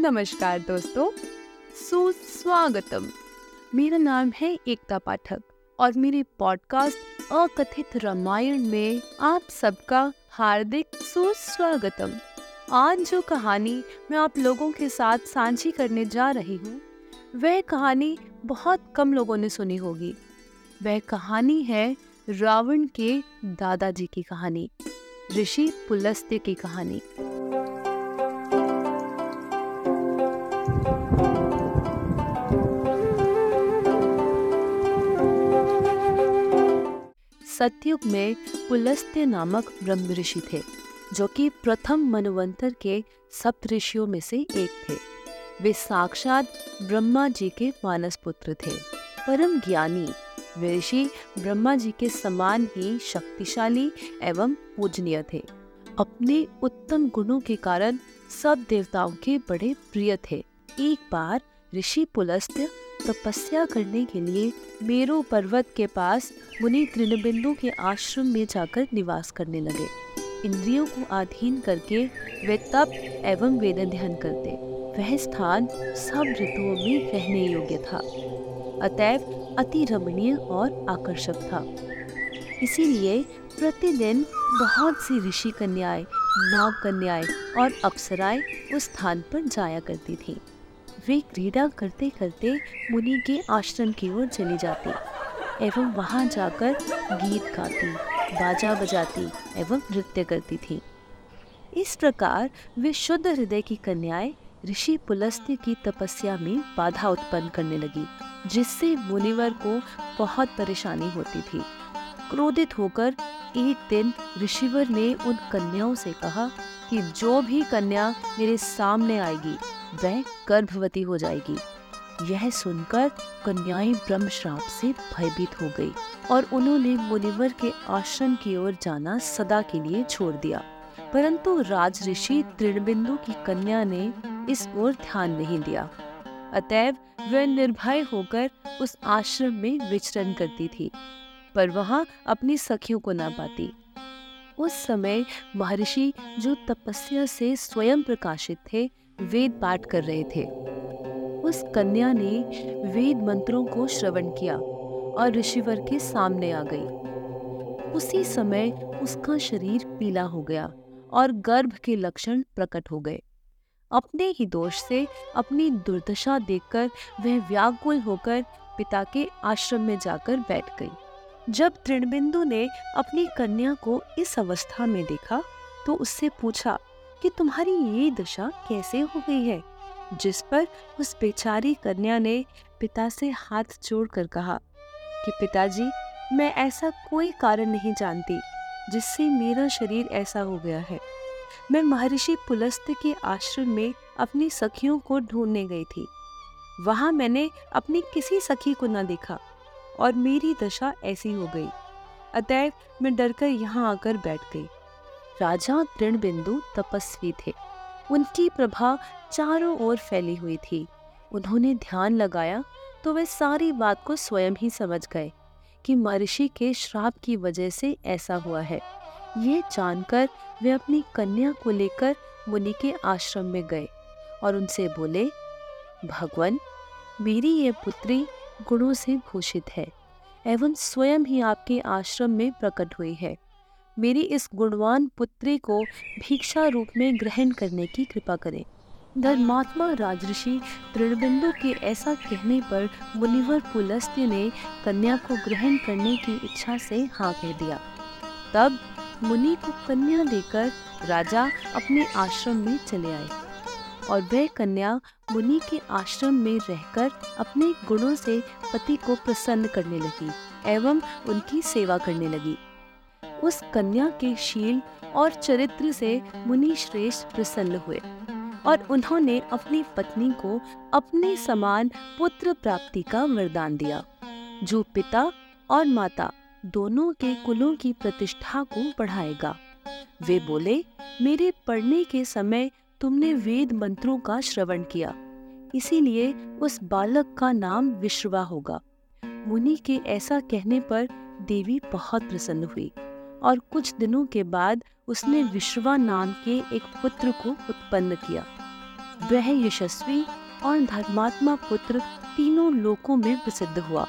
नमस्कार दोस्तों, सुस्वागतम। मेरा नाम है एकता पाठक और मेरे पॉडकास्ट अकथित रामायण में आप सबका हार्दिक सुस्वागतम। आज जो कहानी मैं आप लोगों के साथ साझी करने जा रही हूँ, वह कहानी बहुत कम लोगों ने सुनी होगी। वह कहानी है रावण के दादाजी की कहानी, ऋषि पुलस्त्य की कहानी। सतयुग में पुलस्त्य नामक ब्रह्म ऋषि थे, जो कि प्रथम मनवंतर के सप्त ऋषियों में से एक थे। वे साक्षात ब्रह्मा जी के मानस पुत्र थे। परम ज्ञानी, वे ऋषि ब्रह्मा जी के समान ही शक्तिशाली एवं पूजनीय थे। अपने उत्तम गुणों के कारण सब देवताओं के बड़े प्रिय थे। एक बार ऋषि पुलस्त्य तपस्या करने के लिए मेरु पर्वत के पास मुनि तृणबिंदु के आश्रम में जाकर निवास करने लगे। इंद्रियों को अधीन करके वे तप एवं वेद ध्यान करते। वह स्थान सब ऋतुओं में रहने योग्य था। अतएव अति रमणीय और आकर्षक था। इसीलिए प्रतिदिन बहुत सी ऋषि कन्याएँ नाव कन्याएँ और अप्सराएँ उस स्थान पर जाया करती थीं। वे क्रीड़ा करते करते मुनि के आश्रम की ओर चली जाती एवं वहाँ जाकर गीत गाती, बाजा बजाती एवं नृत्य करती थी। इस प्रकार वे शुद्ध हृदय की कन्याएँ ऋषि पुलस्त्य की तपस्या में बाधा उत्पन्न करने लगी, जिससे मुनिवर को बहुत परेशानी होती थी। क्रोधित होकर एक दिन ऋषिवर ने उन कन्याओं से कहा कि जो भी कन्या मेरे सामने आएगी, वह गर्भवती हो जाएगी। यह सुनकर कन्याएँ ब्रह्म श्राप से भयभीत हो गई और उन्होंने मुनिवर के आश्रम की ओर जाना सदा के लिए छोड़ दिया। परंतु राज ऋषि तृणबिंदु की कन्या ने इस ओर ध्यान नहीं दिया। अतएव वह निर्भय होकर उस आश्रम में विचरण करती थी। पर वहाँ अपनी सखियों को ना पाती। उस समय महर्षि जो तपस्या से स्वयं प्रकाशित थे, वेद पाठ कर रहे थे। उस कन्या ने वेद मंत्रों को श्रवण किया और ऋषिवर के सामने आ गई। उसी समय उसका शरीर पीला हो गया और गर्भ के लक्षण प्रकट हो गए। अपने ही दोष से अपनी दुर्दशा देखकर वह व्याकुल होकर पिता के आश्रम में जाकर बैठ गई। जब तृणबिंदु ने अपनी कन्या को इस अवस्था में देखा तो उससे पूछा कि तुम्हारी ये दशा कैसे हो गई है? जिस पर उस बेचारी कन्या ने पिता से हाथ जोड़कर कहा कि पिताजी, मैं ऐसा कोई कारण नहीं जानती जिससे मेरा शरीर ऐसा हो गया है। मैं महर्षि पुलस्त के आश्रम में अपनी सखियों को ढूँढने गई थी। वहाँ मैंने अपनी किसी सखी को न देखा। और मेरी दशा ऐसी हो गई। अतएव मैं डरकर यहाँ आकर बैठ गई। राजा तृणबिंदु तपस्वी थे। उनकी प्रभा चारों ओर फैली हुई थी। उन्होंने ध्यान लगाया तो वे सारी बात को स्वयं ही समझ गए कि महर्षि के श्राप की वजह से ऐसा हुआ है। ये जानकर वे अपनी कन्या को लेकर मुनि के आश्रम में गए और उनसे बोले, भगवान, मेरी ये पुत्री गुणों से भूषित है, एवं स्वयं ही आपके आश्रम में प्रकट हुई है। मेरी इस गुणवान पुत्री को भिक्षा रूप में ग्रहण करने की कृपा करें। धर्मात्मा राजऋषि तृणबिंदु के ऐसा कहने पर मुनिवर पुलस्त्य ने कन्या को ग्रहण करने की इच्छा से हाँ कह दिया। तब मुनि को कन्या देकर राजा अपने आश्रम में चले आए। और वह कन्या मुनि के आश्रम में रहकर अपने गुणों से पति को प्रसन्न करने लगी एवं उनकी सेवा करने लगी। उस कन्या के शील और चरित्र से मुनि श्रेष्ठ प्रसन्न हुए और उन्होंने अपनी पत्नी को अपने समान पुत्र प्राप्ति का वरदान दिया। जो पिता और माता दोनों के कुलों की प्रतिष्ठा को बढ़ाएगा। वे बोले, मेरे पढ़ने के समय तुमने वेद मंत्रों का श्रवण किया। इसीलिए उस बालक का नाम विश्वा होगा। मुनि के ऐसा कहने पर देवी बहुत प्रसन्न हुई और कुछ दिनों के बाद उसने विश्वा नाम के एक पुत्र को उत्पन्न किया। वह यशस्वी और धर्मात्मा पुत्र तीनों लोकों में प्रसिद्ध हुआ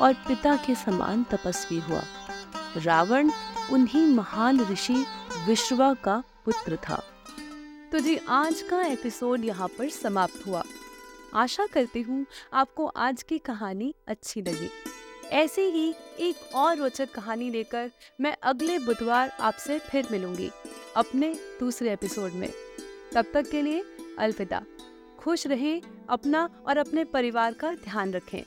और पिता के समान तपस्वी हुआ। रावण, उन्हीं महान ऋषि विश्वा का पुत्र था। तो जी, आज का एपिसोड यहाँ पर समाप्त हुआ। आशा करती हूँ आपको आज की कहानी अच्छी लगी। ऐसे ही एक और रोचक कहानी लेकर मैं अगले बुधवार आपसे फिर मिलूँगी अपने दूसरे एपिसोड में। तब तक के लिए अलविदा। खुश रहें, अपना और अपने परिवार का ध्यान रखें।